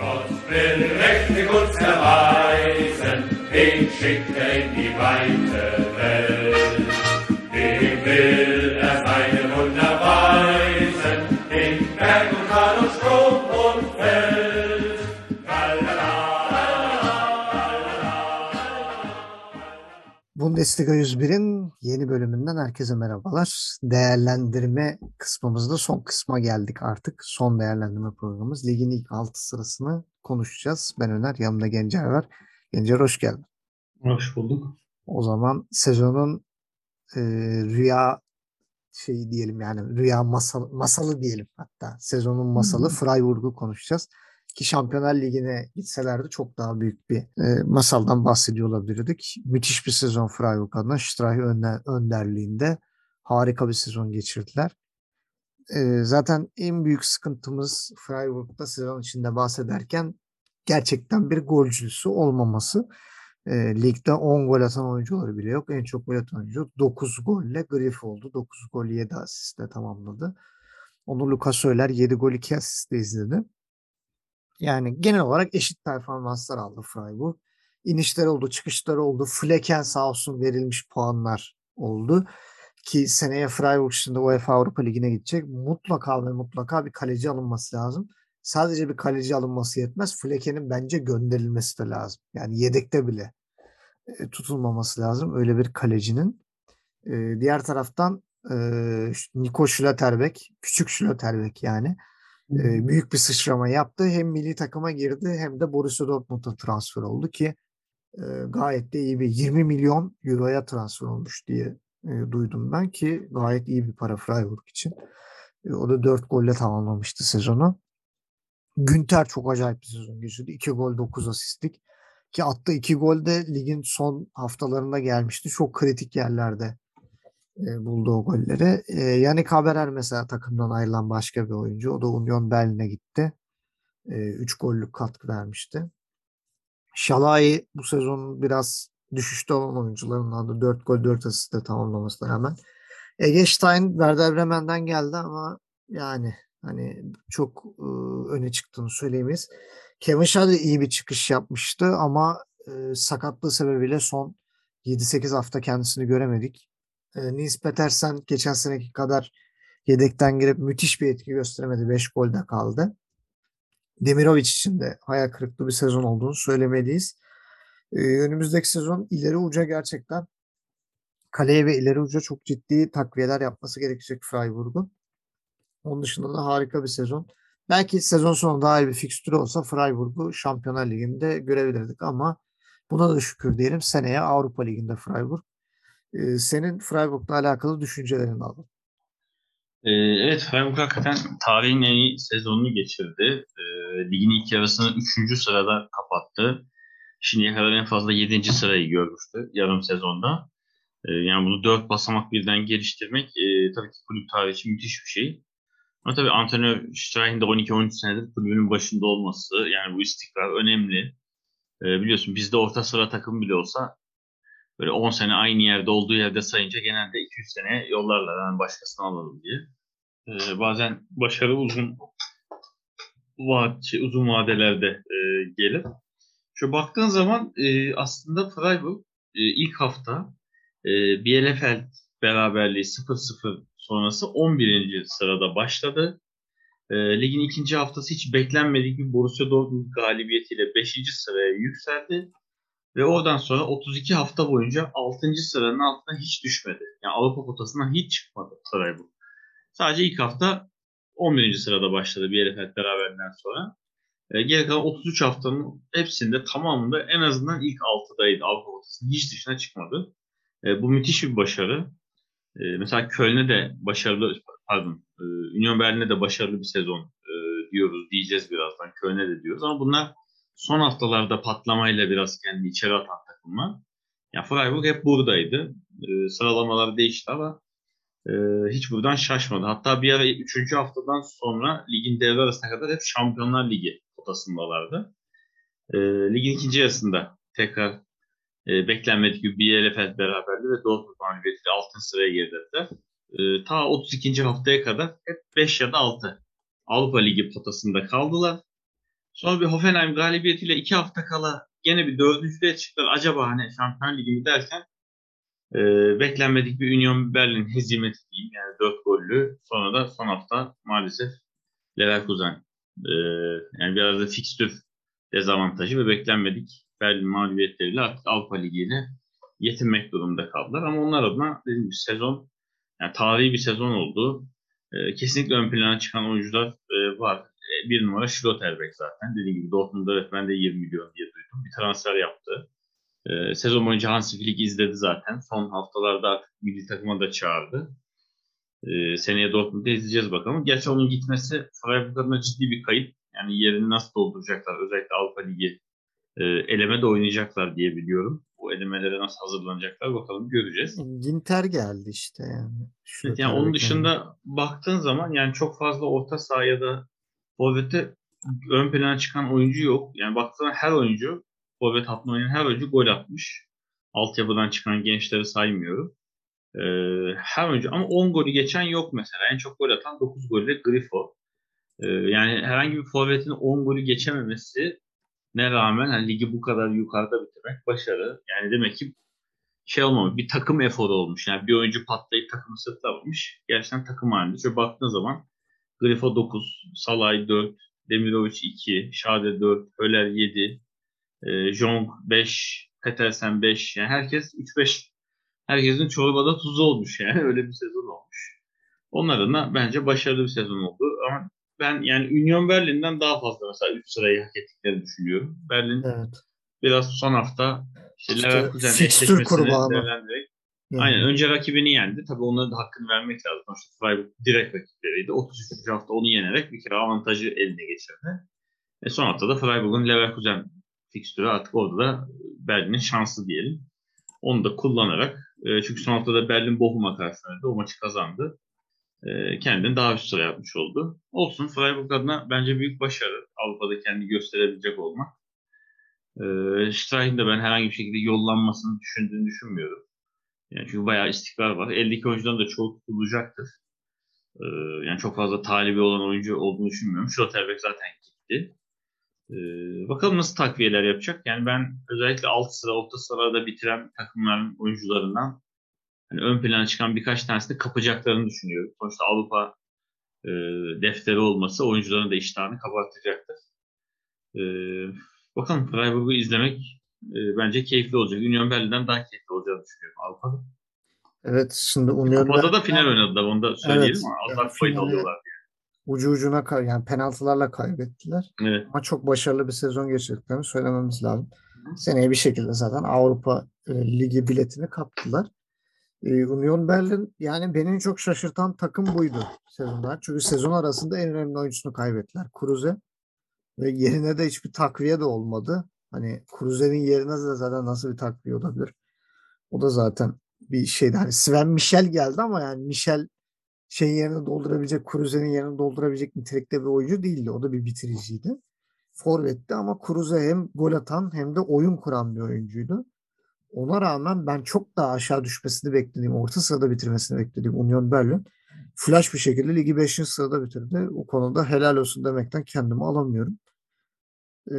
Gott will mächtig uns erweisen, den schickt er in die weite Bundesliga 101'in yeni bölümünden herkese merhabalar. Değerlendirme kısmımızda son kısma geldik artık. Son değerlendirme programımız. Ligin ilk 6 sırasını konuşacağız. Ben Öner, yanımda Gencer var. Gencer hoş geldin. Hoş bulduk. O zaman sezonun e, rüya şeyi diyelim yani rüya masal, masalı diyelim hatta. Sezonun masalı Freiburg'u konuşacağız. Ki Şampiyonlar Ligi'ne gitselerdi çok daha büyük bir e, masaldan bahsediyor olabilirdik. Müthiş bir sezon Freiburg adına. Önder, önderliğinde harika bir sezon geçirdiler. E, zaten en büyük sıkıntımız Freiburg'da sezon içinde bahsederken gerçekten bir golcüsü olmaması. E, ligde 10 gol atan oyuncuları bile yok. En çok gol atan oyuncu 9 golle Griff oldu. 9 gol 7 asistle tamamladı. Onu Lucas Söyler 7 gol 2 asistle izledi. Yani genel olarak eşit performanslar aldı Freiburg. İnişler oldu, çıkışlar oldu. Flecken sağ olsun verilmiş puanlar oldu. Ki seneye Freiburg şimdi UEFA Avrupa Ligi'ne gidecek. Mutlaka ve mutlaka bir kaleci alınması lazım. Sadece bir kaleci alınması yetmez. Flecken'in bence gönderilmesi de lazım. Yani yedekte bile e, tutulmaması lazım. Öyle bir kalecinin. E, diğer taraftan e, Niko Schlotterbeck, küçük Schlotterbeck yani büyük bir sıçrama yaptı. Hem milli takıma girdi hem de Borussia Dortmund'a transfer oldu ki gayet de iyi bir 20 milyon euroya transfer olmuş diye duydum ben ki gayet iyi bir para Freiburg için. O da 4 golle tamamlamıştı sezonu. Günter çok acayip bir sezon geçirdi. 2 gol 9 asistlik ki attığı 2 gol de ligin son haftalarında gelmişti. Çok kritik yerlerde e, buldu golleri. E, Yannick Haberer mesela takımdan ayrılan başka bir oyuncu. O da Union Berlin'e gitti. 3 e, gollük katkı vermişti. Şalai bu sezon biraz düşüşte olan oyuncularından da 4 gol 4 asistle tamamlamasına rağmen. Ege Stein Werder Bremen'den geldi ama yani hani çok e, öne çıktığını söyleyemeyiz. Kevin Shaw iyi bir çıkış yapmıştı ama e, sakatlığı sebebiyle son 7-8 hafta kendisini göremedik. E, Nils Petersen geçen seneki kadar yedekten girip müthiş bir etki gösteremedi. 5 golde kaldı. Demirovic için de hayal kırıklığı bir sezon olduğunu söylemeliyiz. Ee, önümüzdeki sezon ileri uca gerçekten kaleye ve ileri uca çok ciddi takviyeler yapması gerekecek Freiburg'un. Onun dışında da harika bir sezon. Belki sezon sonu daha iyi bir fikstürü olsa Freiburg'u Şampiyonlar Ligi'nde görebilirdik ama buna da şükür diyelim seneye Avrupa Ligi'nde Freiburg. Senin Freiburg'la alakalı düşüncelerini alalım. Ee, evet Freiburg hakikaten tarihin en iyi sezonunu geçirdi. Ligin ilk yarısını 3. sırada kapattı. Şimdiye kadar en fazla 7. sırayı görmüştü yarım sezonda. Yani bunu 4 basamak birden geliştirmek e, tabii ki kulüp tarihi için müthiş bir şey. Ama tabii antrenör Streich'in de 12-13 senedir kulübün başında olması yani bu istikrar önemli. Biliyorsun bizde orta sıra takım bile olsa böyle 10 sene aynı yerde olduğu yerde sayınca genelde 200 sene yollarlar yani başkasını alalım diye. Ee, bazen başarı uzun vaat, şey, uzun vadelerde e, gelir. Şu baktığın zaman e, aslında Freiburg e, ilk hafta e, Bielefeld beraberliği 0-0 sonrası 11. sırada başladı. E, ligin ikinci haftası hiç beklenmedik bir Borussia Dortmund galibiyetiyle 5. sıraya yükseldi. Ve oradan sonra 32 hafta boyunca 6. sıranın altına hiç düşmedi. Yani Avrupa potasından hiç çıkmadı Freiburg. Sadece ilk hafta 11. sırada başladı Bielefeld beraberliğinden sonra. E, geri kalan 33 haftanın hepsinde tamamında en azından ilk 6'daydı Avrupa potasının hiç dışına çıkmadı. E, bu müthiş bir başarı. E, mesela Köln'e de başarılı, pardon, e, Union Berlin'e de başarılı bir sezon e, diyoruz, diyeceğiz birazdan. Köln'e de diyoruz ama bunlar son haftalarda patlamayla biraz kendini içeri atan takımlar. Yani Freiburg hep buradaydı. E, sıralamalar değişti ama e, hiç buradan şaşmadı. Hatta bir ara 3. haftadan sonra ligin devre arasına kadar hep Şampiyonlar Ligi potasındalardı. E, ligin ikinci yarısında tekrar e, beklenmedik gibi Bielefeld beraberliği ve Dortmund mağlubiyetiyle altın sıraya girdiler. E, ta 32. haftaya kadar hep 5 ya da 6 Avrupa Ligi potasında kaldılar. Sonra bir Hoffenheim galibiyetiyle iki hafta kala gene bir dördüncülüğe çıktılar. Acaba hani Şampiyon Ligi mi derken e, beklenmedik bir Union Berlin hezimeti diyeyim. Yani dört gollü. Sonra da son hafta maalesef Leverkusen e, yani biraz da fikstür dezavantajı ve beklenmedik Berlin mağlubiyetleriyle artık Avrupa Ligi ile yetinmek durumunda kaldılar. Ama onlar adına dediğim gibi sezon yani tarihi bir sezon oldu. E, kesinlikle ön plana çıkan oyuncular e, var. E, bir numara Schlotterbeck zaten. Dediğim gibi Dortmund'da öğretmen de 20 milyon diye duydum. Bir transfer yaptı. E, sezon boyunca Hansi Flick izledi zaten. Son haftalarda artık milli takıma da çağırdı. E, seneye Dortmund'da izleyeceğiz bakalım. Gerçi onun gitmesi Freiburg adına ciddi bir kayıp. Yani yerini nasıl dolduracaklar? Özellikle Avrupa Ligi e, eleme de oynayacaklar diye biliyorum. Bu elemelere nasıl hazırlanacaklar bakalım göreceğiz. Ginter geldi işte yani. Evet, yani onun dışında baktığın zaman yani çok fazla orta sahaya da forvette ön plana çıkan oyuncu yok. Yani baktığında her oyuncu forvet hattında oynayan her oyuncu gol atmış. Altyapıdan çıkan gençleri saymıyorum. Ee, her oyuncu ama 10 golü geçen yok mesela. En çok gol atan 9 golle Grifo. Ee, yani herhangi bir forvetin 10 golü geçememesi ne rağmen hani ligi bu kadar yukarıda bitirmek başarı. Yani demek ki şey olmamış, bir takım eforu olmuş. Yani bir oyuncu patlayıp takımı sırtlamış. Gerçekten takım halinde. Şöyle baktığın zaman Grifo 9, Salay 4, Demirovic 2, Şade 4, Höler 7, e, Jong 5, Petersen 5. Yani herkes 3-5 herkesin çorbada tuzu olmuş yani. Öyle bir sezon olmuş. Onların da bence başarılı bir sezon oldu. Ama ben yani Union Berlin'den daha fazla mesela 3 sırayı hak ettiklerini düşünüyorum. Berlin Evet. biraz son hafta işte, İşte Leverkusen fikstür eşleşmesini değerlendirerek Yani Aynen önce rakibini yendi. Tabii onların da hakkını vermek lazım. Sonuçta Freiburg direkt rakipleriydi. 33. hafta onu yenerek bir kere avantajı eline geçirdi. E son hafta da Freiburg'un Leverkusen fikstürü artık orada da Berlin'in şansı diyelim. Onu da kullanarak e, çünkü son haftada Berlin Bochum'a karşı oynadı. O maçı kazandı. E, kendini daha üst sıra yapmış oldu. Olsun Freiburg adına bence büyük başarı. Avrupa'da kendini gösterebilecek olmak. E, Streich'in de ben herhangi bir şekilde yollanmasını düşündüğünü düşünmüyorum. Yani çünkü bayağı istikrar var. Eldeki oyuncudan da çoğu tutulacaktır. Ee, yani çok fazla talibi olan oyuncu olduğunu düşünmüyorum. Schlotterbeck zaten gitti. Ee, bakalım nasıl takviyeler yapacak. Yani ben özellikle alt sıra, orta sırada bitiren takımların oyuncularından hani ön plana çıkan birkaç tanesini kapacaklarını düşünüyorum. Sonuçta Avrupa e, defteri olması oyuncuların da iştahını kabartacaktır. Ee, bakalım Freiburg'u izlemek e, bence keyifli olacak. Union Berlin'den daha keyifli olacağını düşünüyorum Avrupa'da. evet şimdi Union Kupada da final oynadılar onu da söyleyelim Evet, ama az yani finale- alıyorlar. ucu ucuna kay yani penaltılarla kaybettiler. Evet. Ama çok başarılı bir sezon geçirdiklerini söylememiz lazım. Seneye bir şekilde zaten Avrupa e, Ligi biletini kaptılar. E, Union Berlin yani beni en çok şaşırtan takım buydu sezonlar. Çünkü sezon arasında en önemli oyuncusunu kaybettiler. Kruse. Ve yerine de hiçbir takviye de olmadı. Hani Kruse'nin yerine zaten nasıl bir takviye olabilir? O da zaten bir şeydi. Hani Sven Michel geldi ama yani Michel şeyin yerini doldurabilecek, Kruse'nin yerini doldurabilecek nitelikte bir oyuncu değildi. O da bir bitiriciydi. Forvet'ti ama Kruse hem gol atan hem de oyun kuran bir oyuncuydu. Ona rağmen ben çok daha aşağı düşmesini beklediğim, orta sırada bitirmesini beklediğim Union Berlin flash bir şekilde ligi 5. sırada bitirdi. O konuda helal olsun demekten kendimi alamıyorum. Ee,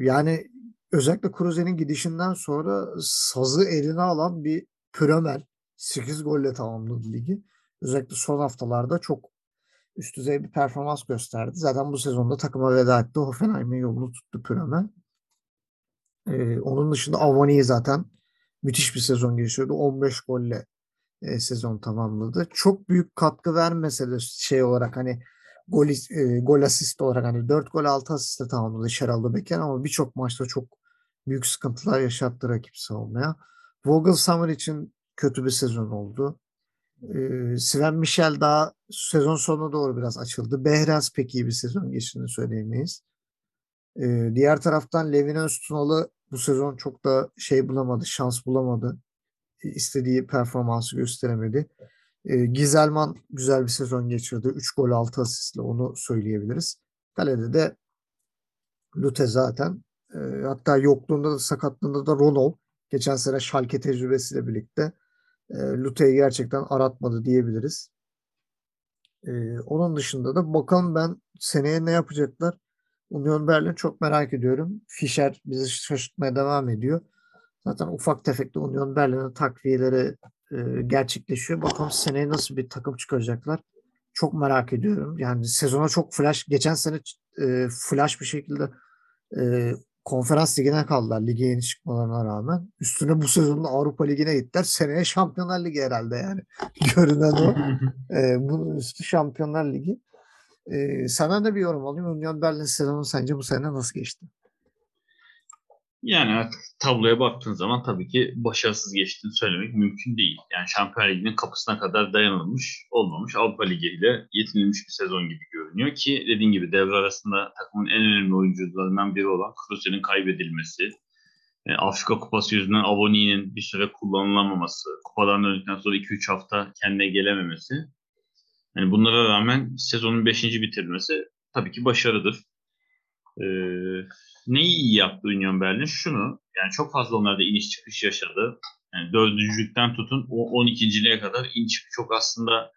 yani özellikle Kruse'nin gidişinden sonra sazı eline alan bir Püremel 8 golle tamamladı ligi. Özellikle son haftalarda çok üst düzey bir performans gösterdi. Zaten bu sezonda takıma veda etti. Hoffenheim'in yolunu tuttu Püremel. Ee, onun dışında Avani'yi zaten müthiş bir sezon geçirdi. 15 golle e, sezon tamamladı. Çok büyük katkı vermese de şey olarak hani gol, e, gol asist olarak hani 4 gol 6 asistle tamamladı Şeraldo Becker ama birçok maçta çok büyük sıkıntılar yaşattı rakip savunmaya. Vogel Summer için kötü bir sezon oldu. Ee, Sven Michel daha sezon sonuna doğru biraz açıldı. Behraz pek iyi bir sezon geçirdiğini söyleyemeyiz. Ee, diğer taraftan Levin Öztunalı bu sezon çok da şey bulamadı, şans bulamadı. İstediği performansı gösteremedi. Ee, Gizelman güzel bir sezon geçirdi. 3 gol 6 asistle onu söyleyebiliriz. Kalede de Lute zaten. Ee, hatta yokluğunda da sakatlığında da Ronald geçen sene Schalke tecrübesiyle birlikte e, Lute'yi gerçekten aratmadı diyebiliriz. Ee, onun dışında da bakalım ben seneye ne yapacaklar. Union Berlin çok merak ediyorum. Fischer bizi şaşırtmaya devam ediyor. Zaten ufak tefek de Union Berlin'in takviyeleri e, gerçekleşiyor. Bakalım seneye nasıl bir takım çıkaracaklar. Çok merak ediyorum. Yani sezona çok flash. Geçen sene e, flash bir şekilde e, konferans ligine kaldılar lige yeni çıkmalarına rağmen. Üstüne bu sezonda Avrupa Ligi'ne gittiler. Seneye Şampiyonlar Ligi herhalde yani. Görünen o. e, bunun üstü Şampiyonlar Ligi. E, sana da bir yorum alayım. Union Berlin sezonu sence bu sene nasıl geçti? Yani artık tabloya baktığın zaman tabii ki başarısız geçtiğini söylemek mümkün değil. Yani Şampiyonlar Ligi'nin kapısına kadar dayanılmış, olmamış Avrupa Ligi ile yetinilmiş bir sezon gibi görünüyor ki dediğin gibi devre arasında takımın en önemli oyuncularından biri olan Kruse'nin kaybedilmesi, e, Afrika Kupası yüzünden Avoni'nin bir süre kullanılamaması, kupadan döndükten sonra 2-3 hafta kendine gelememesi. Yani bunlara rağmen sezonun 5. bitirmesi tabii ki başarıdır. Ee, neyi iyi yaptı Union Berlin? Şunu, yani çok fazla onlarda iniş çıkış yaşadı. Yani dördüncülükten tutun o 12.liğe kadar iniş çok aslında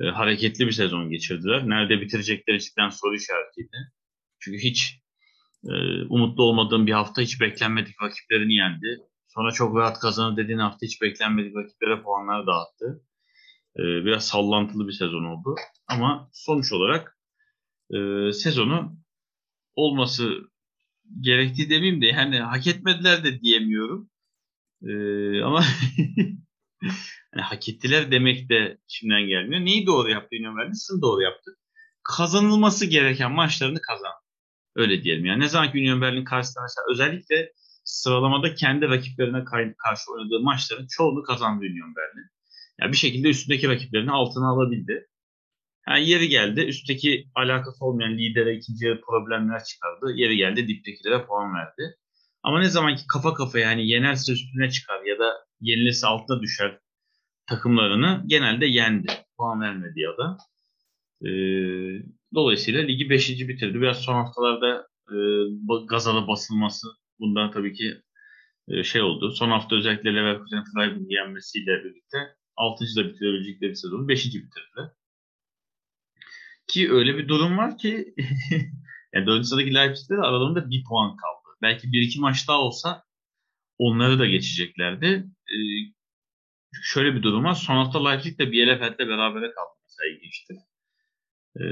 e, hareketli bir sezon geçirdiler. Nerede bitirecekleri cidden soru işaretiydi. Çünkü hiç e, umutlu olmadığım bir hafta hiç beklenmedik rakiplerini yendi. Sonra çok rahat kazanır dediğin hafta hiç beklenmedik rakiplere puanlar dağıttı. E, biraz sallantılı bir sezon oldu. Ama sonuç olarak e, sezonu olması gerektiği demeyeyim de yani hak etmediler de diyemiyorum. Ee, ama yani hak ettiler demek de şimdiden gelmiyor. Neyi doğru yaptı Union Berlin? Doğru yaptı. Kazanılması gereken maçlarını kazan. Öyle diyelim. Yani ne zaman ki Union Berlin karşısında mesela özellikle sıralamada kendi rakiplerine karşı oynadığı maçların çoğunu kazandı Union Berlin. Yani bir şekilde üstündeki rakiplerini altına alabildi. Yani yeri geldi üstteki alakası olmayan lidere ikinci problemler çıkardı. Yeri geldi diptekilere puan verdi. Ama ne zaman ki kafa kafa yani yenerse üstüne çıkar ya da yenilirse altına düşer takımlarını genelde yendi. Puan vermedi ya da. Ee, dolayısıyla ligi 5. bitirdi. Biraz son haftalarda e, gazala basılması bundan tabii ki e, şey oldu. Son hafta özellikle Leverkusen Freiburg'u yenmesiyle birlikte 6. da bitirebilecekleri sezonu 5. bitirdiler. Ki öyle bir durum var ki yani 4. sıradaki Leipzig'te de aralarında bir puan kaldı. Belki bir iki maç daha olsa onları da geçeceklerdi. Ee, şöyle bir durum var. Son hafta Leipzig de Bielefeld'le berabere kaldı mesela ilginçtir. Ee,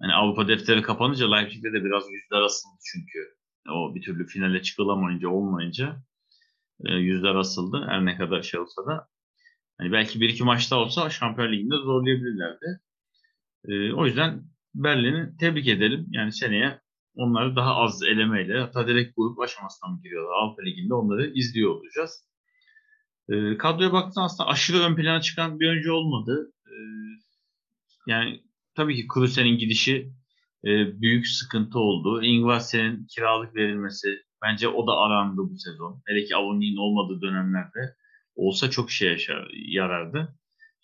hani Avrupa defteri kapanınca Leipzig'te de biraz yüzler asıldı çünkü. O bir türlü finale çıkılamayınca olmayınca e, yüzler asıldı. Her ne kadar şey olsa da. Hani belki bir iki maçta olsa Şampiyon Ligi'nde zorlayabilirlerdi. E, o yüzden Berlin'i tebrik edelim. Yani seneye onları daha az elemeyle hatta direkt grup aşamasına mı giriyorlar? Avrupa Ligi'nde onları izliyor olacağız. E, kadroya baktığında aslında aşırı ön plana çıkan bir oyuncu olmadı. E, yani tabii ki Kruse'nin gidişi e, büyük sıkıntı oldu. Ingvarsen'in kiralık verilmesi bence o da arandı bu sezon. Hele ki Avoni'nin olmadığı dönemlerde olsa çok şey yarardı.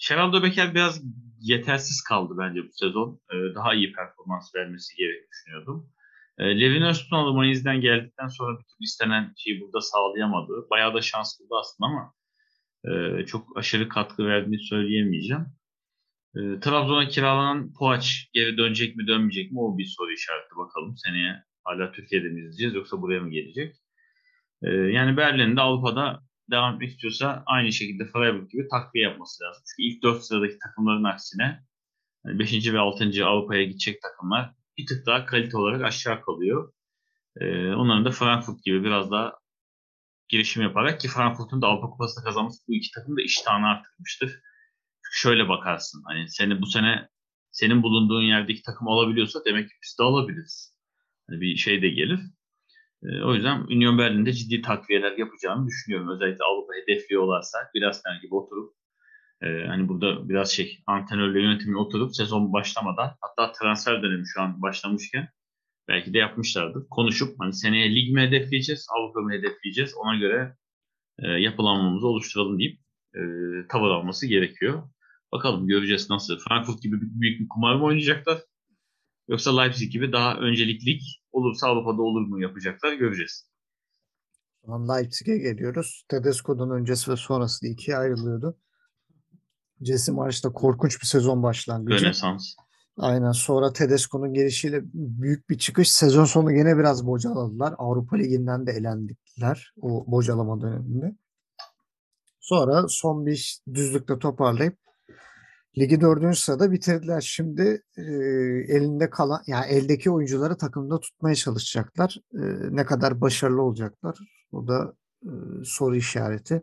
Geraldo Becker biraz yetersiz kaldı bence bu sezon. Ee, daha iyi performans vermesi gerektiğini düşünüyordum. Ee, Levin Öztunalı Mayıs'dan geldikten sonra bir türlü istenen şeyi burada sağlayamadı. Bayağı da şans buldu aslında ama e, çok aşırı katkı verdiğini söyleyemeyeceğim. E, Trabzon'a kiralanan Poğaç geri dönecek mi dönmeyecek mi o bir soru işareti bakalım. Seneye hala Türkiye'de mi izleyeceğiz yoksa buraya mı gelecek? Yani Berlin'de Avrupa'da devam etmek istiyorsa aynı şekilde Freiburg gibi takviye yapması lazım. Çünkü ilk 4 sıradaki takımların aksine 5. Yani ve 6. Avrupa'ya gidecek takımlar bir tık daha kalite olarak aşağı kalıyor. Ee, onların da Frankfurt gibi biraz daha girişim yaparak ki Frankfurt'un da Avrupa Kupası'nı kazanması bu iki takım da iştahını arttırmıştır. Çünkü şöyle bakarsın hani seni bu sene senin bulunduğun yerdeki takım alabiliyorsa demek ki biz de alabiliriz. Hani bir şey de gelir. E, o yüzden Union Berlin'de ciddi takviyeler yapacağını düşünüyorum. Özellikle Avrupa hedefliyorlarsa biraz gibi oturup e, hani burada biraz şey antrenörle yönetimin oturup sezon başlamadan hatta transfer dönemi şu an başlamışken belki de yapmışlardır. Konuşup hani seneye lig mi hedefleyeceğiz, Avrupa mı hedefleyeceğiz ona göre e, yapılanmamızı oluşturalım deyip e, tavır alması gerekiyor. Bakalım göreceğiz nasıl. Frankfurt gibi büyük bir kumar mı oynayacaklar? Yoksa Leipzig gibi daha önceliklik olursa Avrupa'da olur mu yapacaklar göreceğiz. Şu an Leipzig'e geliyoruz. Tedesco'dan öncesi ve sonrası ikiye ayrılıyordu. Jesse Marş'ta korkunç bir sezon başlangıcı. Rönesans. Aynen. Sonra Tedesco'nun gelişiyle büyük bir çıkış. Sezon sonu gene biraz bocaladılar. Avrupa Ligi'nden de elendikler o bocalama döneminde. Sonra son bir düzlükle toparlayıp ligi dördüncü sırada bitirdiler. Şimdi e, elinde kalan yani eldeki oyuncuları takımda tutmaya çalışacaklar. E, ne kadar başarılı olacaklar? O da e, soru işareti.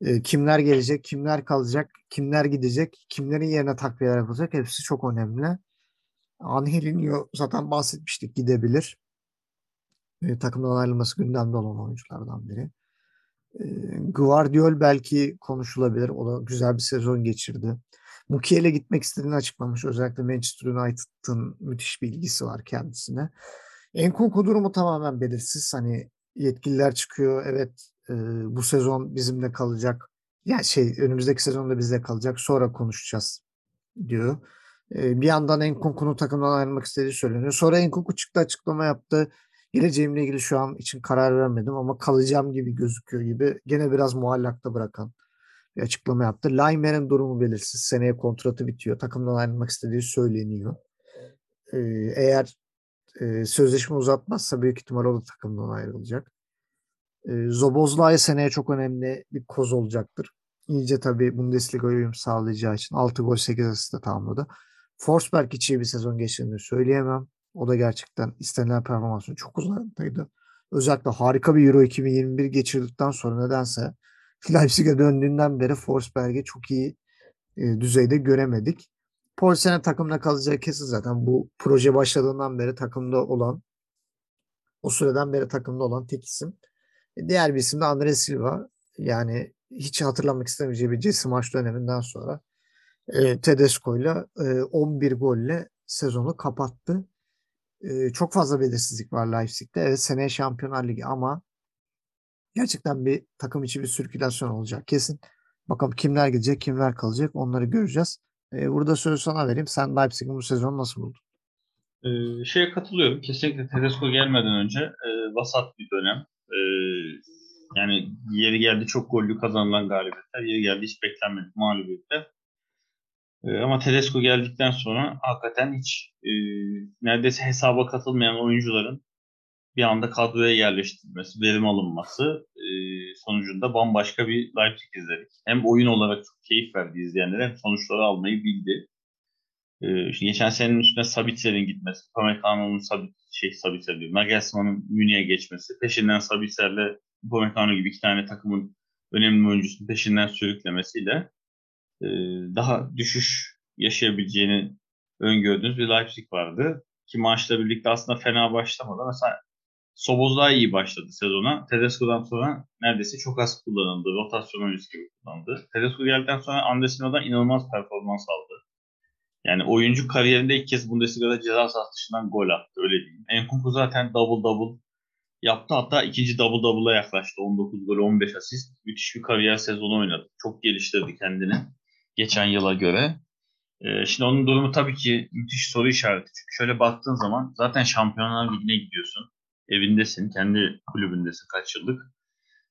E, kimler gelecek, kimler kalacak, kimler gidecek, kimlerin yerine takviyeler yapılacak hepsi çok önemli. Angelinho zaten bahsetmiştik gidebilir. E, takımdan ayrılması gündemde olan oyunculardan biri. E, Guardiol belki konuşulabilir. O da güzel bir sezon geçirdi. Mukiel'e gitmek istediğini açıklamış. Özellikle Manchester United'ın müthiş bir ilgisi var kendisine. Enkunku durumu tamamen belirsiz. Hani yetkililer çıkıyor. Evet e, bu sezon bizimle kalacak. Yani şey önümüzdeki sezonda bizle kalacak. Sonra konuşacağız diyor. E, bir yandan Enkunku'nun takımdan ayrılmak istediği söyleniyor. Sonra Enkunku çıktı açıklama yaptı. Geleceğimle ilgili şu an için karar vermedim ama kalacağım gibi gözüküyor gibi. Gene biraz muallakta bırakan bir açıklama yaptı. Laimer'in durumu belirsiz. Seneye kontratı bitiyor. Takımdan ayrılmak istediği söyleniyor. Ee, eğer e, sözleşme uzatmazsa büyük ihtimal o da takımdan ayrılacak. Ee, Zobozlay seneye çok önemli bir koz olacaktır. İyice tabii Bundesliga'ya uyum sağlayacağı için 6 gol 8 asist de tamamladı. Forsberg hiç iyi bir sezon geçirdiğini söyleyemem. O da gerçekten istenilen performansın çok uzağındaydı. Özellikle harika bir Euro 2021 geçirdikten sonra nedense Leipzig'e döndüğünden beri Forsberg'i çok iyi e, düzeyde göremedik. Polsen'e takımda kalacağı kesin zaten. Bu proje başladığından beri takımda olan o süreden beri takımda olan tek isim. E, diğer bir isim de Andre Silva. Yani hiç hatırlamak istemeyeceği bir Jesse maç döneminden sonra e, Tedesco ile e, 11 golle sezonu kapattı. E, çok fazla belirsizlik var Leipzig'te. Evet seneye Şampiyonlar Ligi ama gerçekten bir takım içi bir sirkülasyon olacak kesin. Bakalım kimler gidecek, kimler kalacak onları göreceğiz. E, burada sözü sana vereyim. Sen Leipzig'in bu sezonu nasıl buldun? Ee, şeye katılıyorum. Kesinlikle Tedesco gelmeden önce e, vasat bir dönem. E, yani yeri geldi çok gollü kazanılan galibiyetler, yeri geldi hiç beklenmedik mağlubiyetler. E, ama Tedesco geldikten sonra hakikaten hiç e, neredeyse hesaba katılmayan oyuncuların bir anda kadroya yerleştirilmesi, verim alınması e, sonucunda bambaşka bir Leipzig izledik. Hem oyun olarak çok keyif verdi izleyenlere hem sonuçları almayı bildi. E, şimdi geçen senenin üstüne Sabitzer'in gitmesi, Upamecano'nun Sabit, şey Sabitzer diyor, Nagelsmann'ın Münih'e geçmesi, peşinden Sabitzer'le Upamecano gibi iki tane takımın önemli oyuncusunun peşinden sürüklemesiyle e, daha düşüş yaşayabileceğini öngördüğünüz bir Leipzig vardı. Ki maçla birlikte aslında fena başlamadı. Mesela Soboz daha iyi başladı sezona. Tedesco'dan sonra neredeyse çok az kullanıldı. Rotasyon oyuncusu gibi kullandı. Tedesco geldikten sonra Andesino'dan inanılmaz performans aldı. Yani oyuncu kariyerinde ilk kez Bundesliga'da ceza sahası dışından gol attı. Öyle diyeyim. Enkunku zaten double double yaptı. Hatta ikinci double double'a yaklaştı. 19 gol 15 asist. Müthiş bir kariyer sezonu oynadı. Çok geliştirdi kendini. Geçen yıla göre. Ee, şimdi onun durumu tabii ki müthiş soru işareti. Çünkü şöyle baktığın zaman zaten Şampiyonlar Ligi'ne gidiyorsun evindesin, kendi kulübündesin kaç yıllık.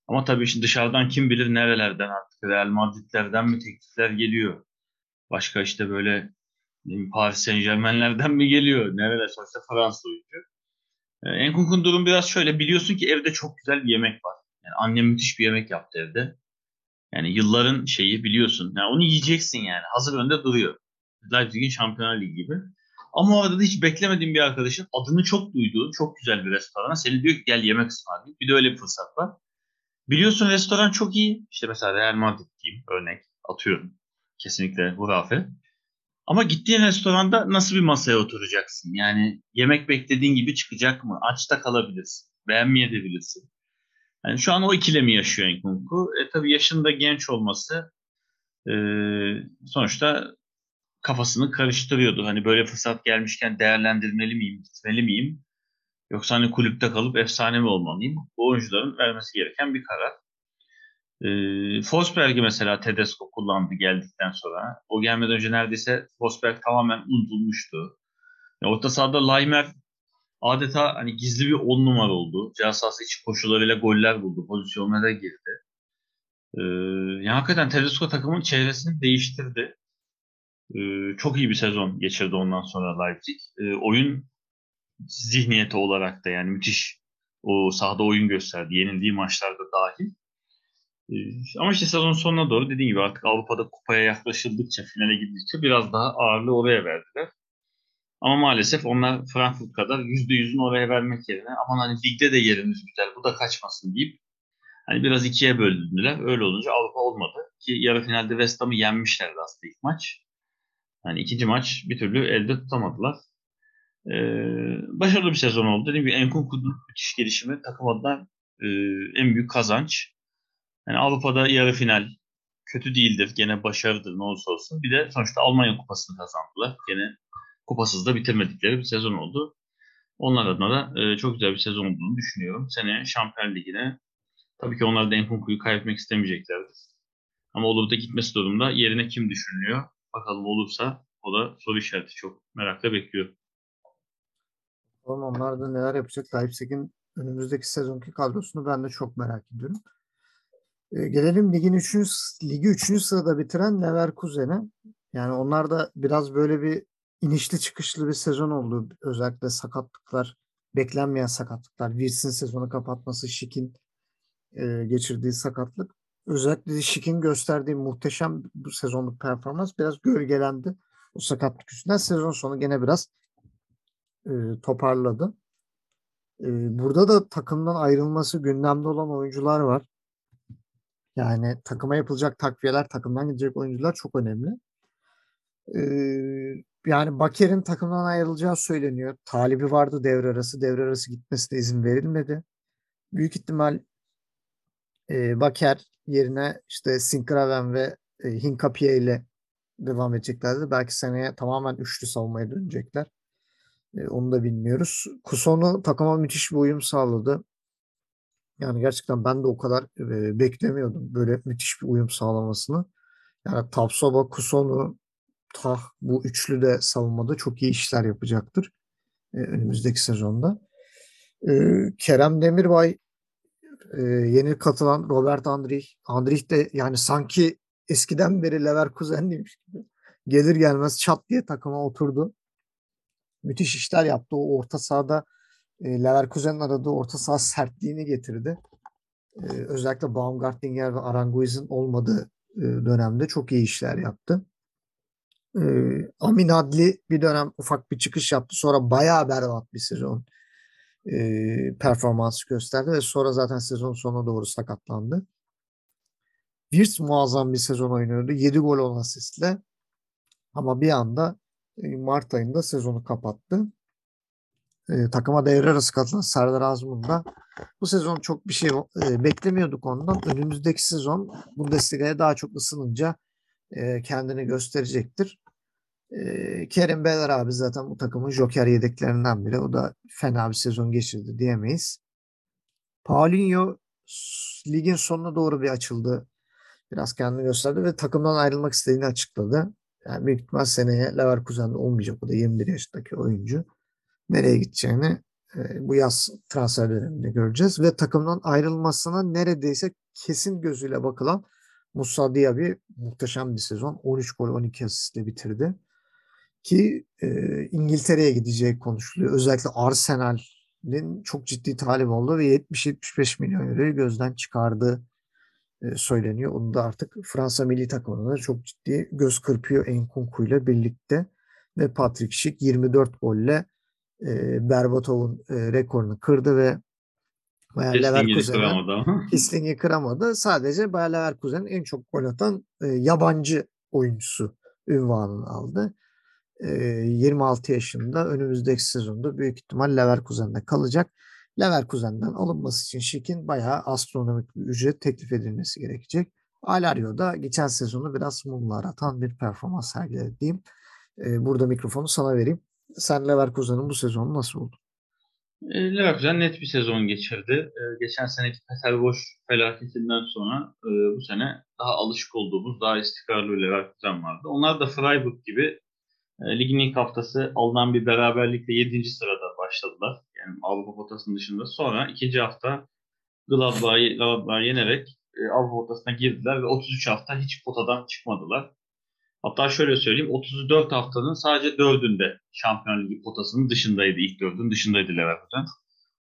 Ama tabii şimdi dışarıdan kim bilir nerelerden artık Real Madrid'lerden mi teklifler geliyor. Başka işte böyle Paris Saint Germain'lerden mi geliyor? Nereler sonuçta Fransa oyuncu. Ee, Enkunk'un durum biraz şöyle. Biliyorsun ki evde çok güzel bir yemek var. Yani annem müthiş bir yemek yaptı evde. Yani yılların şeyi biliyorsun. Yani onu yiyeceksin yani. Hazır önde duruyor. Leipzig'in Şampiyonlar Ligi gibi. Ama o arada da hiç beklemediğim bir arkadaşın adını çok duyduğu çok güzel bir restorana seni diyor ki gel yemek ısmarlayayım. Bir de öyle bir fırsat var. Biliyorsun restoran çok iyi. İşte mesela Real Madrid diyeyim örnek atıyorum. Kesinlikle hurafe. Ama gittiğin restoranda nasıl bir masaya oturacaksın? Yani yemek beklediğin gibi çıkacak mı? Aç da kalabilirsin. Beğenmeyebilirsin. Yani şu an o ikilemi yaşıyor Nkunku. E tabii yaşında genç olması e, sonuçta kafasını karıştırıyordu. Hani böyle fırsat gelmişken değerlendirmeli miyim, gitmeli miyim? Yoksa hani kulüpte kalıp efsane mi olmalıyım? Bu oyuncuların vermesi gereken bir karar. E, Forsberg'i mesela Tedesco kullandı geldikten sonra. O gelmeden önce neredeyse Forsberg tamamen unutulmuştu. Ya, orta sahada Laimer adeta hani gizli bir on numara oldu. Cihaz sahası içi koşularıyla goller buldu. Pozisyonlara girdi. Ee, yani hakikaten Tedesco takımın çevresini değiştirdi. E, çok iyi bir sezon geçirdi ondan sonra Leipzig. E, oyun zihniyeti olarak da yani müthiş o sahada oyun gösterdi. Yenildiği maçlarda dahil. E, ama işte sezon sonuna doğru dediğim gibi artık Avrupa'da kupaya yaklaşıldıkça, finale gidildikçe biraz daha ağırlığı oraya verdiler. Ama maalesef onlar Frankfurt kadar %100'ünü oraya vermek yerine aman hani ligde de yerimiz güzel bu da kaçmasın deyip hani biraz ikiye böldüler. Öyle olunca Avrupa olmadı. Ki yarı finalde West Ham'ı yenmişlerdi aslında ilk maç. Yani ikinci maç bir türlü elde tutamadılar. Ee, başarılı bir sezon oldu. Dediğim gibi Enkunku'nun müthiş gelişimi takım adına e, en büyük kazanç. Yani Avrupa'da yarı final kötü değildir. Gene başarıdır ne olursa olsun. Bir de sonuçta Almanya kupasını kazandılar. Gene kupasız da bitirmedikleri bir sezon oldu. Onlar adına da e, çok güzel bir sezon olduğunu düşünüyorum. Seneye Şampiyon Ligi'ne tabii ki onlar da Enkunku'yu kaybetmek istemeyeceklerdir. Ama olur da gitmesi durumda yerine kim düşünülüyor? Bakalım olursa o da soru işareti çok merakla bekliyor. Bakalım onlar da neler yapacak. Leipzig'in önümüzdeki sezonki kadrosunu ben de çok merak ediyorum. E, gelelim ligin 3. ligi 3. sırada bitiren Leverkusen'e. Yani onlar da biraz böyle bir inişli çıkışlı bir sezon oldu. Özellikle sakatlıklar, beklenmeyen sakatlıklar. Wirtz'in sezonu kapatması, Şik'in e, geçirdiği sakatlık. Özellikle Şik'in gösterdiği muhteşem bu sezonluk performans biraz gölgelendi. O sakatlık yüzünden sezon sonu gene biraz e, toparladı. E, burada da takımdan ayrılması gündemde olan oyuncular var. Yani takıma yapılacak takviyeler, takımdan gidecek oyuncular çok önemli. E, yani Baker'in takımdan ayrılacağı söyleniyor. Talibi vardı devre arası. Devre arası gitmesine izin verilmedi. Büyük ihtimal e, Baker yerine işte Sinkraven ve e, Hinkapie ile devam edeceklerdi. Belki seneye tamamen üçlü savunmaya dönecekler. E, onu da bilmiyoruz. Kuson'u takıma müthiş bir uyum sağladı. Yani gerçekten ben de o kadar e, beklemiyordum böyle müthiş bir uyum sağlamasını. Yani Tapsoba, Kuson'u, Tah bu üçlü de savunmada çok iyi işler yapacaktır e, önümüzdeki sezonda. Kerem Demirbay e, yeni katılan Robert Andrich. Andrich de yani sanki eskiden beri Leverkusen'liymiş gibi. Gelir gelmez çat diye takıma oturdu. Müthiş işler yaptı. O orta sahada e, Leverkusen'in aradığı orta saha sertliğini getirdi. E, özellikle Baumgartlinger ve Aranguiz'in olmadığı e, dönemde çok iyi işler yaptı. E, Amin Adli bir dönem ufak bir çıkış yaptı. Sonra bayağı berbat bir sezon e, performans gösterdi ve sonra zaten sezon sonuna doğru sakatlandı. Wirtz muazzam bir sezon oynuyordu. 7 gol 10 asistle. Ama bir anda Mart ayında sezonu kapattı. E, takıma devre arası katılan Serdar Azmun da bu sezon çok bir şey e, beklemiyorduk ondan. Önümüzdeki sezon Bundesliga'ya daha çok ısınınca e, kendini gösterecektir. E, Kerim Beler abi zaten bu takımın joker yedeklerinden biri. O da fena bir sezon geçirdi diyemeyiz. Paulinho ligin sonuna doğru bir açıldı. Biraz kendini gösterdi ve takımdan ayrılmak istediğini açıkladı. Yani büyük ihtimal seneye Leverkusen'de olmayacak. O da 21 yaşındaki oyuncu. Nereye gideceğini e, bu yaz transfer döneminde göreceğiz. Ve takımdan ayrılmasına neredeyse kesin gözüyle bakılan Musa Diaby muhteşem bir sezon. 13 gol 12 asistle bitirdi. Ki e, İngiltere'ye gideceği konuşuluyor. Özellikle Arsenal'in çok ciddi talip oldu ve 70-75 milyon euroyu gözden çıkardığı e, söyleniyor. Onu da artık Fransa milli takımında çok ciddi göz kırpıyor Enkunku ile birlikte ve Patrick Schick 24 golle e, Berbatov'un e, rekorunu kırdı ve Bayer Leverkusen'e Kisling'i kıramadı. Sadece Bayer Leverkusen'in en çok gol atan e, yabancı oyuncusu ünvanını aldı. E, 26 yaşında önümüzdeki sezonda büyük ihtimal Leverkusen'de kalacak. Leverkusen'den alınması için Şik'in bayağı astronomik bir ücret teklif edilmesi gerekecek. Alario da geçen sezonu biraz mumlar atan bir performans sergiledi diyeyim. Burada mikrofonu sana vereyim. Sen Leverkusen'in bu sezonu nasıl oldu? Leverkusen net bir sezon geçirdi. Geçen seneki Peter Boş felaketinden sonra bu sene daha alışık olduğumuz, daha istikrarlı bir Leverkusen vardı. Onlar da Freiburg gibi ligin ilk haftası alınan bir beraberlikle 7. sırada başladılar. Yani Avrupa potasının dışında. Sonra ikinci hafta Gladbach'ı Gladbach yenerek e, Avrupa potasına girdiler ve 33 hafta hiç potadan çıkmadılar. Hatta şöyle söyleyeyim 34 haftanın sadece 4'ünde Şampiyon Ligi potasının dışındaydı. İlk 4'ün dışındaydı Leverkusen.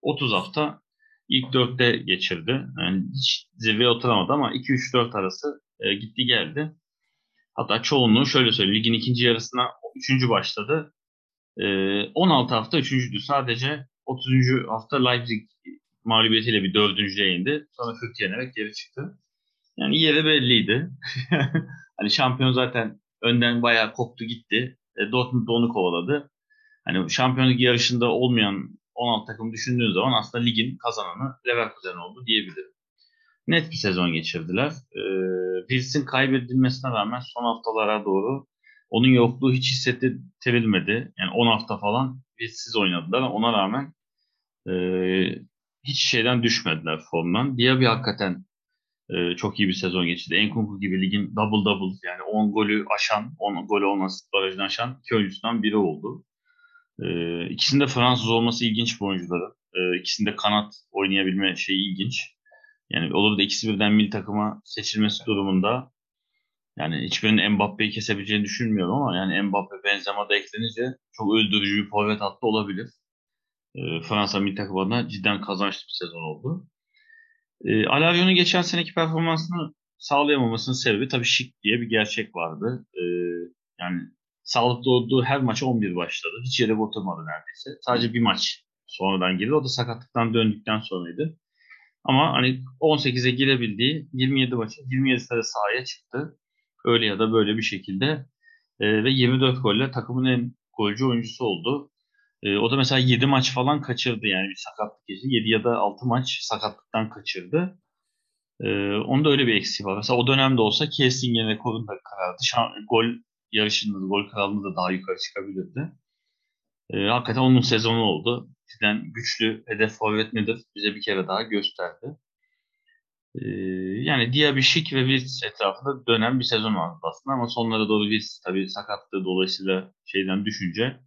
30 hafta ilk 4'te geçirdi. Yani hiç zirveye oturamadı ama 2-3-4 arası e, gitti geldi. Hatta çoğunluğu şöyle söyleyeyim. Ligin ikinci yarısına 3. başladı. E, 16 hafta 3.'dü. Sadece 30. hafta Leipzig mağlubiyetiyle bir dördüncüye indi. Sonra Fürth yenerek geri çıktı. Yani yeri belliydi. hani şampiyon zaten önden bayağı koptu gitti. E, Dortmund da onu kovaladı. Hani şampiyonluk yarışında olmayan 16 takım düşündüğün zaman aslında ligin kazananı Leverkusen oldu diyebilirim. Net bir sezon geçirdiler. E, Wils'in kaybedilmesine rağmen son haftalara doğru onun yokluğu hiç hissettirilmedi. Yani 10 hafta falan Wils'siz oynadılar. Ona rağmen e, hiç şeyden düşmediler formdan. Diaby hakikaten e, çok iyi bir sezon geçirdi. Enkunku gibi ligin double double yani 10 golü aşan, 10 golü 10 asist barajını aşan iki oyuncusundan biri oldu. E, ikisinde Fransız olması ilginç bir oyuncuları. E, ikisinde kanat oynayabilme şeyi ilginç. Yani olur da ikisi birden milli takıma seçilmesi durumunda yani hiçbirinin Mbappe'yi kesebileceğini düşünmüyorum ama yani Mbappe Benzema da eklenince çok öldürücü bir forvet hattı olabilir. E, Fransa milli takımına cidden kazançlı bir sezon oldu. E, Alaryon'un geçen seneki performansını sağlayamamasının sebebi tabii şık diye bir gerçek vardı. E, yani sağlıklı olduğu her maça 11 başladı. Hiç yere oturmadı neredeyse. Sadece bir maç sonradan girdi. O da sakatlıktan döndükten sonraydı. Ama hani 18'e girebildiği 27 maçı 27 sene sahaya çıktı. Öyle ya da böyle bir şekilde. E, ve 24 golle takımın en golcü oyuncusu oldu. E, o da mesela 7 maç falan kaçırdı yani bir sakatlık geçti. 7 ya da 6 maç sakatlıktan kaçırdı. E, onda öyle bir eksiği var. Mesela o dönemde olsa Kessinger'in rekorunu da karardı. Şan, gol yarışında da, gol kralında da daha yukarı çıkabilirdi. E, hakikaten onun sezonu oldu. Cidden güçlü hedef forvet nedir bize bir kere daha gösterdi. E, yani Diaby, Şik ve Wirtz etrafında dönen bir sezon vardı aslında ama sonlara doğru Wirtz tabii sakatlığı dolayısıyla şeyden düşünce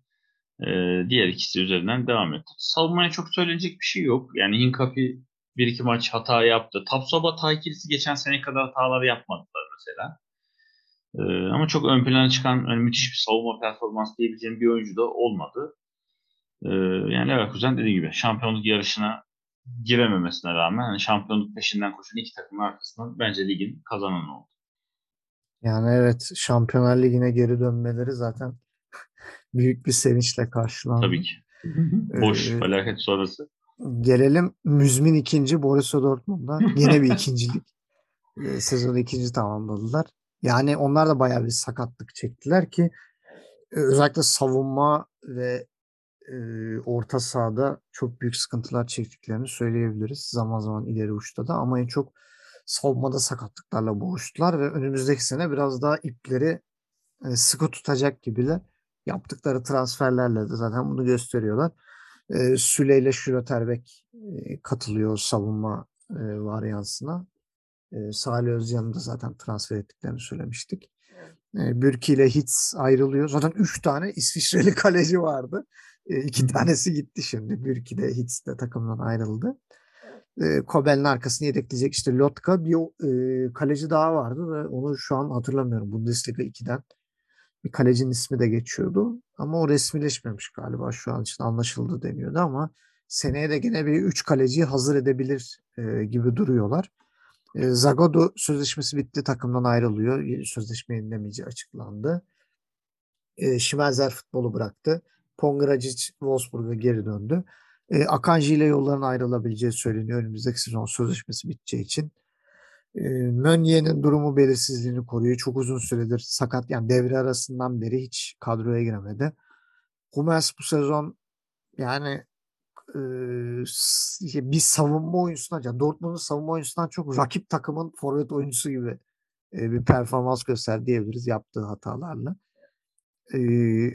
e, diğer ikisi üzerinden devam etti. Savunmaya çok söylenecek bir şey yok. Yani Hinkapi bir iki maç hata yaptı. Tapsoba Taykilisi geçen sene kadar hataları yapmadılar mesela. Ee, ama çok ön plana çıkan yani müthiş bir savunma performans diyebileceğim bir oyuncu da olmadı. Ee, yani Leverkusen dediğim gibi şampiyonluk yarışına girememesine rağmen yani şampiyonluk peşinden koşan iki takımın arkasından bence ligin kazananı oldu. Yani evet Şampiyonlar Ligi'ne geri dönmeleri zaten büyük bir sevinçle karşılandı. Tabii ki. Boş Ee, felaket sonrası. Gelelim müzmin ikinci Borussia Dortmund'a. Yine bir ikincilik. Ee, sezonu ikinci tamamladılar. Yani onlar da bayağı bir sakatlık çektiler ki e, özellikle savunma ve e, orta sahada çok büyük sıkıntılar çektiklerini söyleyebiliriz. Zaman zaman ileri uçta da ama en çok savunmada sakatlıklarla boğuştular ve önümüzdeki sene biraz daha ipleri e, sıkı tutacak gibiler. Yaptıkları transferlerle de zaten bunu gösteriyorlar. E, Süle ile Schlotterbeck e, katılıyor savunma e, varyansına. E, Salih Özcan'ı da zaten transfer ettiklerini söylemiştik. E, Bürki ile Hitz ayrılıyor. Zaten 3 tane İsviçreli kaleci vardı. E, iki tanesi gitti şimdi. Bürki de Hitz de takımdan ayrıldı. E, Kobel'in arkasını yedekleyecek işte Lotka bir e, kaleci daha vardı ve onu şu an hatırlamıyorum. Bundesliga 2'den bir kalecinin ismi de geçiyordu. Ama o resmileşmemiş galiba şu an için anlaşıldı deniyordu ama seneye de gene bir 3 kaleciyi hazır edebilir e, gibi duruyorlar. E, Zagodo sözleşmesi bitti takımdan ayrılıyor. Sözleşme yenilemeyeceği açıklandı. E, Şimenzer futbolu bıraktı. Pongracic Wolfsburg'a geri döndü. E, Akanji ile yolların ayrılabileceği söyleniyor önümüzdeki sezon sözleşmesi biteceği için. E, Mönye'nin durumu belirsizliğini koruyor. Çok uzun süredir sakat yani devre arasından beri hiç kadroya giremedi. Hummels bu sezon yani e, bir savunma oyuncusundan yani Dortmund'un savunma oyuncusundan çok rakip takımın forvet oyuncusu gibi e, bir performans göster diyebiliriz yaptığı hatalarla. E,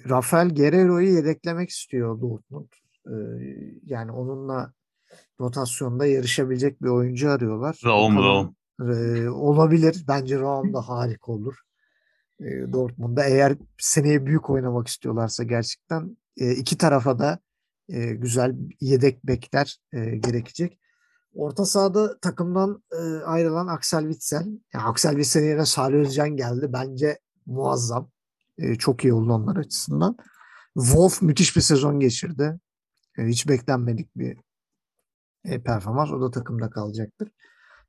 Rafael Guerreiro'yu yedeklemek istiyor Dortmund. E, yani onunla rotasyonda yarışabilecek bir oyuncu arıyorlar. Raum. Raum. E, olabilir. Bence Raum da harika olur. E, Dortmund'da eğer seneye büyük oynamak istiyorlarsa gerçekten e, iki tarafa da e, güzel yedek bekler e, gerekecek. Orta sahada takımdan e, ayrılan Axel Witsel. Yani Axel Witsel'in yerine Salih Özcan geldi. Bence muazzam. E, çok iyi oldu onlar açısından. Wolf müthiş bir sezon geçirdi. E, hiç beklenmedik bir e, performans. O da takımda kalacaktır.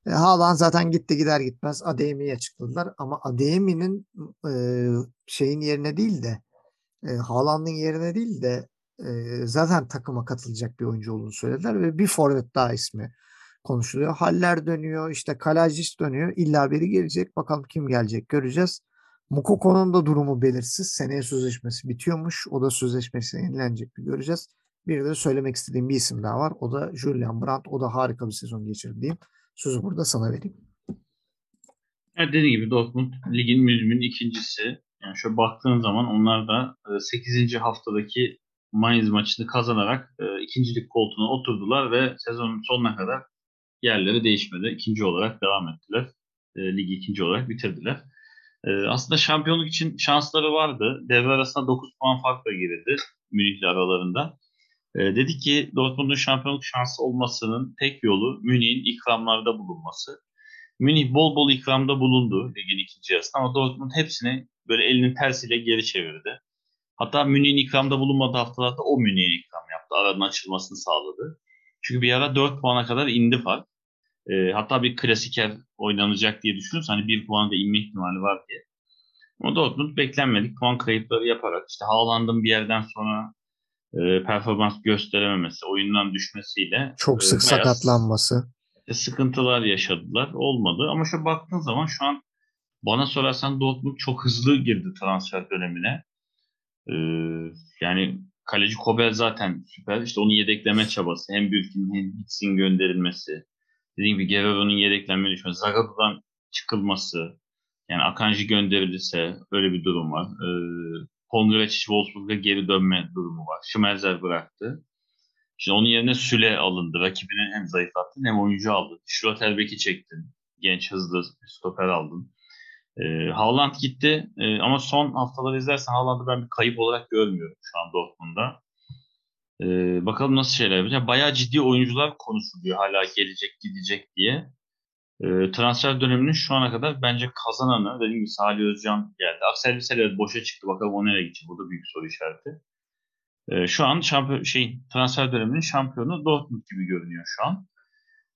E, Haaland zaten gitti gider gitmez Adeyemi'yi açıkladılar ama Adeyemi'nin e, şeyin yerine değil de e, Haaland'ın yerine değil de zaten takıma katılacak bir oyuncu olduğunu söylediler ve bir forvet daha ismi konuşuluyor. Haller dönüyor, işte Kalajic dönüyor. İlla biri gelecek. Bakalım kim gelecek göreceğiz. Mukoko'nun da durumu belirsiz. Seneye sözleşmesi bitiyormuş. O da sözleşmesi yenilenecek bir göreceğiz. Bir de söylemek istediğim bir isim daha var. O da Julian Brandt. O da harika bir sezon geçirdi diyeyim. Sözü burada sana vereyim. Evet dediğim gibi Dortmund ligin müzmin ikincisi. Yani şöyle baktığın zaman onlar da 8. haftadaki Mainz maçını kazanarak e, ikincilik koltuğuna oturdular ve sezonun sonuna kadar yerleri değişmedi. İkinci olarak devam ettiler. E, ligi ikinci olarak bitirdiler. E, aslında şampiyonluk için şansları vardı. Devre arasında 9 puan farkla girildi Münih'le aralarında. E, dedi ki Dortmund'un şampiyonluk şansı olmasının tek yolu Münih'in ikramlarda bulunması. Münih bol bol ikramda bulundu ligin ikinci yarısında ama Dortmund hepsini böyle elinin tersiyle geri çevirdi. Hatta Münih'in ikramda bulunmadığı haftalarda o Münih'e ikram yaptı. Aranın açılmasını sağladı. Çünkü bir ara 4 puana kadar indi fark. E, hatta bir klasiker oynanacak diye düşünüyorsan hani 1 puan da inme ihtimali var diye. Ama Dortmund beklenmedik puan kayıpları yaparak işte Haaland'ın bir yerden sonra e, performans gösterememesi, oyundan düşmesiyle çok sık e, sakatlanması sıkıntılar yaşadılar. Olmadı. Ama şu baktığın zaman şu an bana sorarsan Dortmund çok hızlı girdi transfer dönemine. Ee, yani kaleci Kobel zaten süper. İşte onu yedekleme çabası. Hem Bülkin hem Hitz'in gönderilmesi. Dediğim gibi Guerrero'nun yedeklenme düşmesi. Zagado'dan çıkılması. Yani Akanji gönderilirse öyle bir durum var. Ee, Kongraç Wolfsburg'a geri dönme durumu var. Schmelzer bıraktı. Şimdi onun yerine Süle alındı. Rakibini hem zayıflattın hem oyuncu aldın. Schlotterbeck'i çektin. Genç hızlı stoper aldın. E, Haaland gitti e, ama son haftaları izlersen Haaland'ı ben bir kayıp olarak görmüyorum şu an Dortmund'da. E, bakalım nasıl şeyler yapacak. Bayağı ciddi oyuncular konuşuluyor hala gelecek gidecek diye. E, transfer döneminin şu ana kadar bence kazananı dediğim gibi Salih Özcan geldi. Aksel Biseler boşa çıktı. Bakalım o nereye gidecek? Bu da büyük soru işareti. E, şu an şampiyon, şey, transfer döneminin şampiyonu Dortmund gibi görünüyor şu an.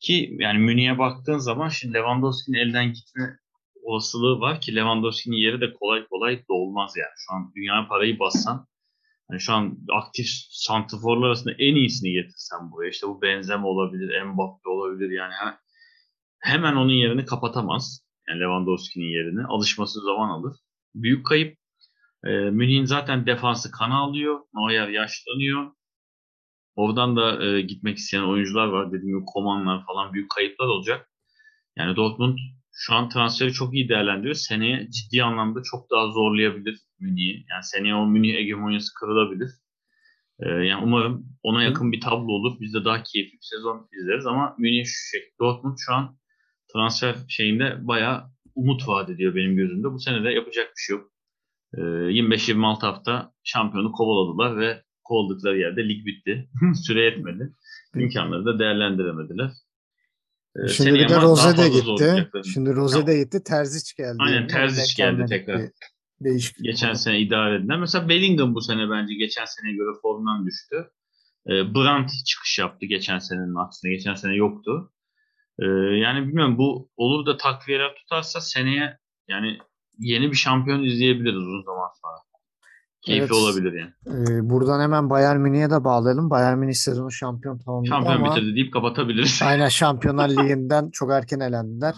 Ki yani Münih'e baktığın zaman şimdi Lewandowski'nin elden gitme olasılığı var ki Lewandowski'nin yeri de kolay kolay dolmaz yani. Şu an dünya parayı bassan yani şu an aktif santrforlar arasında en iyisini getirsen buraya. İşte bu Benzema olabilir, Mbappe olabilir yani. Hemen onun yerini kapatamaz. Yani Lewandowski'nin yerini. Alışması zaman alır. Büyük kayıp. E, Münih'in zaten defansı kana alıyor. Neuer yaşlanıyor. Oradan da e, gitmek isteyen oyuncular var. Dediğim gibi Komanlar falan büyük kayıplar olacak. Yani Dortmund şu an transferi çok iyi değerlendiriyor. Seneye ciddi anlamda çok daha zorlayabilir Münih'i. Yani seneye o Münih hegemonyası kırılabilir. Ee, yani umarım ona yakın bir tablo olur. Biz de daha keyifli bir sezon izleriz ama Münih şu şey, Dortmund şu an transfer şeyinde bayağı umut vaat ediyor benim gözümde. Bu sene de yapacak bir şey yok. Ee, 25-26 hafta şampiyonu kovaladılar ve kovaladıkları yerde lig bitti. Süre yetmedi. İmkanları da değerlendiremediler. Ee, Şimdi bir de Rose de gitti. Şimdi Rose de gitti. Terzic geldi. Aynen Terzic geldi tekrar. Değişiklik geçen oldu. sene idare edilen. Mesela Bellingham bu sene bence geçen seneye göre formdan düştü. E, Brandt çıkış yaptı geçen senenin aksine. Geçen sene yoktu. E, yani bilmiyorum bu olur da takviyeler tutarsa seneye yani yeni bir şampiyon izleyebiliriz uzun zaman sonra. Keyifli evet. olabilir yani. Ee, buradan hemen Bayern Münih'e de bağlayalım. Bayern Münih sezonu şampiyon tamamladı Şampiyon ama... bitirdi deyip kapatabiliriz. Aynen Şampiyonlar Ligi'nden çok erken elendiler.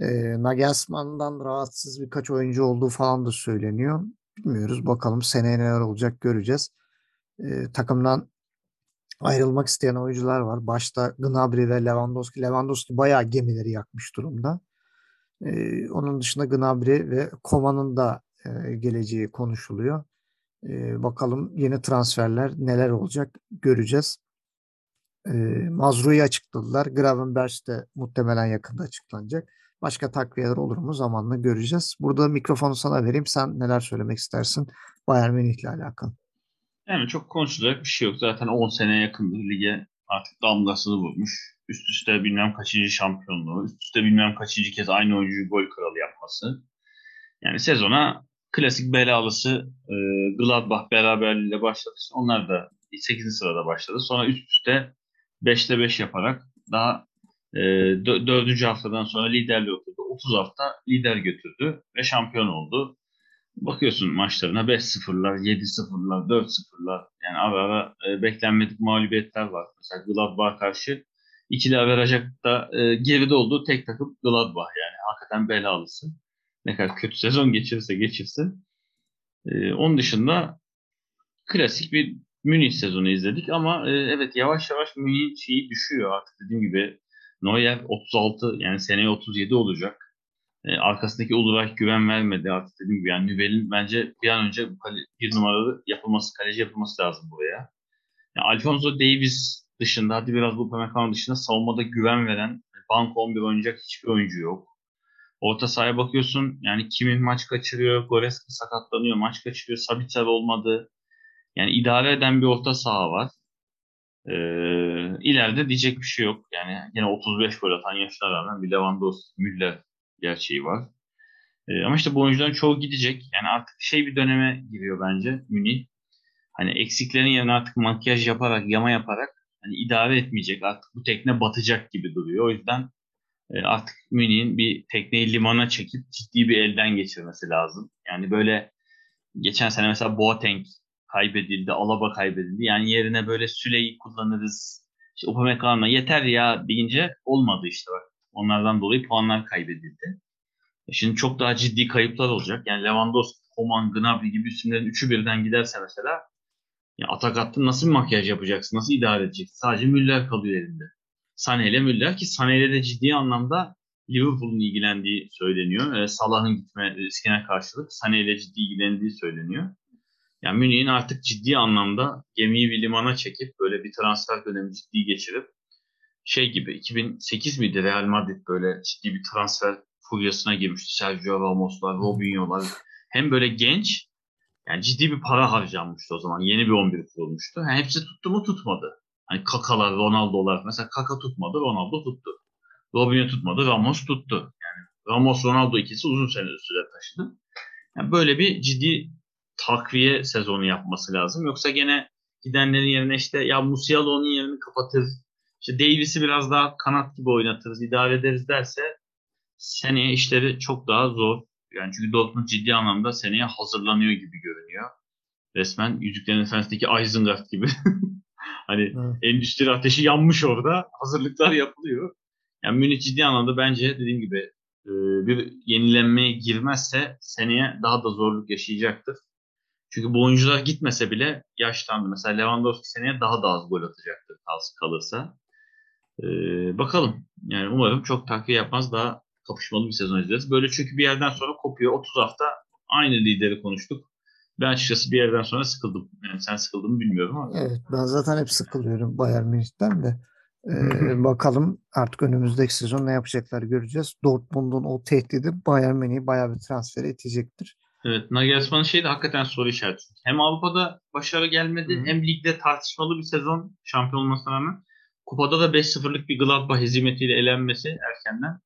Ee, Nagelsmann'dan rahatsız birkaç oyuncu olduğu falan da söyleniyor. Bilmiyoruz. Bakalım seneye neler olacak göreceğiz. Ee, takımdan ayrılmak isteyen oyuncular var. Başta Gnabry ve Lewandowski. Lewandowski bayağı gemileri yakmış durumda. Ee, onun dışında Gnabry ve Koman'ın da e, geleceği konuşuluyor. E, bakalım yeni transferler neler olacak göreceğiz. E, Mazru'yu açıkladılar. Gravenberch de muhtemelen yakında açıklanacak. Başka takviyeler olur mu zamanla göreceğiz. Burada mikrofonu sana vereyim. Sen neler söylemek istersin Bayern Münih ile alakalı? Yani çok konuşulacak bir şey yok. Zaten 10 sene yakın bir lige artık damgasını vurmuş. Üst üste bilmem kaçıncı şampiyonluğu, üst üste bilmem kaçıncı kez aynı oyuncuyu gol kralı yapması. Yani sezona klasik belalısı e, Gladbach beraberliğiyle başladı. Onlar da 8. sırada başladı. Sonra üst üste 5'te 5 yaparak daha e, 4. haftadan sonra liderliği oturdu. 30 hafta lider götürdü ve şampiyon oldu. Bakıyorsun maçlarına 5-0'lar, 7-0'lar, 4-0'lar yani ara ara e, beklenmedik mağlubiyetler var. Mesela Gladbach karşı ikili averajda e, geride olduğu tek takım Gladbach yani hakikaten belalısı. Ne kadar kötü sezon geçirirse geçirsin. E, onun dışında klasik bir Münih sezonu izledik ama e, evet yavaş yavaş Münih şeyi düşüyor artık dediğim gibi Neuer 36 yani seneye 37 olacak. E, arkasındaki Ulreich güven vermedi artık dediğim gibi. Yani Nübel'in bence bir an önce bir numaralı yapılması, kaleci yapılması lazım buraya. Yani Alfonso Davis dışında, hadi biraz bu Upamecano dışında savunmada güven veren, bank 11 oynayacak hiçbir oyuncu yok. Orta sahaya bakıyorsun yani kimin maç kaçırıyor, Goreska sakatlanıyor, maç kaçırıyor, Sabitzer olmadı. Yani idare eden bir orta saha var. Ee, ileride diyecek bir şey yok. Yani yine 35 gol atan yaşına rağmen bir Lewandowski, Müller gerçeği var. Ee, ama işte bu oyuncuların çoğu gidecek. Yani artık şey bir döneme giriyor bence Münih. Hani eksiklerin yerine artık makyaj yaparak, yama yaparak hani idare etmeyecek. Artık bu tekne batacak gibi duruyor. O yüzden artık Münih'in bir tekneyi limana çekip ciddi bir elden geçirmesi lazım. Yani böyle geçen sene mesela Boateng kaybedildi, Alaba kaybedildi. Yani yerine böyle Süleyi kullanırız. İşte Upamecano yeter ya deyince olmadı işte bak. Onlardan dolayı puanlar kaybedildi. E şimdi çok daha ciddi kayıplar olacak. Yani Lewandowski, Koman, Gnabry gibi isimlerin üçü birden giderse mesela ya atak attın nasıl bir makyaj yapacaksın? Nasıl idare edeceksin? Sadece Müller kalıyor elinde. Sané ile Müller ki Sané ile de ciddi anlamda Liverpool'un ilgilendiği söyleniyor. E, Salah'ın gitme riskine karşılık Sané ile ciddi ilgilendiği söyleniyor. Yani Münih'in artık ciddi anlamda gemiyi bir limana çekip böyle bir transfer dönemi ciddi geçirip şey gibi 2008 miydi Real Madrid böyle ciddi bir transfer furyasına girmişti. Sergio Ramos'lar, Robinho'lar. Hem böyle genç yani ciddi bir para harcanmıştı o zaman. Yeni bir 11 kurulmuştu. Yani hepsi tuttu mu tutmadı. Hani Kaka'lar, Ronaldo'lar. Mesela Kaka tutmadı, Ronaldo tuttu. Robinho tutmadı, Ramos tuttu. Yani Ramos, Ronaldo ikisi uzun süre süre taşıdı. Yani böyle bir ciddi takviye sezonu yapması lazım. Yoksa gene gidenlerin yerine işte ya Musiala onun yerini kapatır. İşte Davis'i biraz daha kanat gibi oynatırız, idare ederiz derse seneye işleri çok daha zor. Yani çünkü Dortmund ciddi anlamda seneye hazırlanıyor gibi görünüyor. Resmen Yüzüklerin Efendisi'ndeki Isengard gibi. hani evet. endüstri ateşi yanmış orada. Hazırlıklar yapılıyor. Yani Münih ciddi anlamda bence dediğim gibi bir yenilenmeye girmezse seneye daha da zorluk yaşayacaktır. Çünkü bu oyuncular gitmese bile yaşlandı. Mesela Lewandowski seneye daha da az gol atacaktır kalırsa. Ee, bakalım. Yani umarım çok takviye yapmaz. Daha kapışmalı bir sezon izleriz. Böyle çünkü bir yerden sonra kopuyor. 30 hafta aynı lideri konuştuk. Ben açıkçası bir yerden sonra sıkıldım. Yani sen sıkıldın mı bilmiyorum ama. Evet ben zaten hep sıkılıyorum Bayern Münih'ten de. Ee, bakalım artık önümüzdeki sezon ne yapacaklar göreceğiz. Dortmund'un o tehdidi Bayern Münih'i bayağı bir transfer edecektir. Evet, Nagelsmann'ın şeyi de hakikaten soru işareti. Hem Avrupa'da başarı gelmedi Hı. hem ligde tartışmalı bir sezon şampiyon olmasına rağmen. Kupada da 5-0'lık bir Gladbach hezimetiyle elenmesi erkenden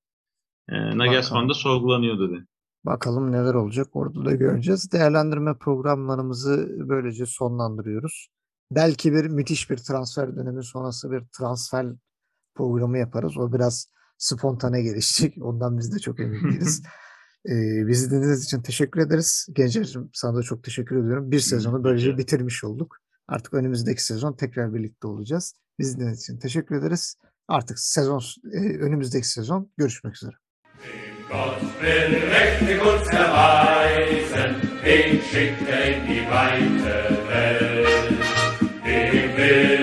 e, Nagelsmann da sorgulanıyor dedi. Bakalım neler olacak orada da göreceğiz. Değerlendirme programlarımızı böylece sonlandırıyoruz. Belki bir müthiş bir transfer dönemi sonrası bir transfer programı yaparız. O biraz spontane gelişecek. Ondan biz de çok emin değiliz. ee, bizi dinlediğiniz için teşekkür ederiz. Gencer'cim sana da çok teşekkür ediyorum. Bir sezonu böylece bitirmiş olduk. Artık önümüzdeki sezon tekrar birlikte olacağız. Bizi dinlediğiniz için teşekkür ederiz. Artık sezon e, önümüzdeki sezon görüşmek üzere. Gott will Rechte uns erweisen, den schickt er in die weite Welt. Dem will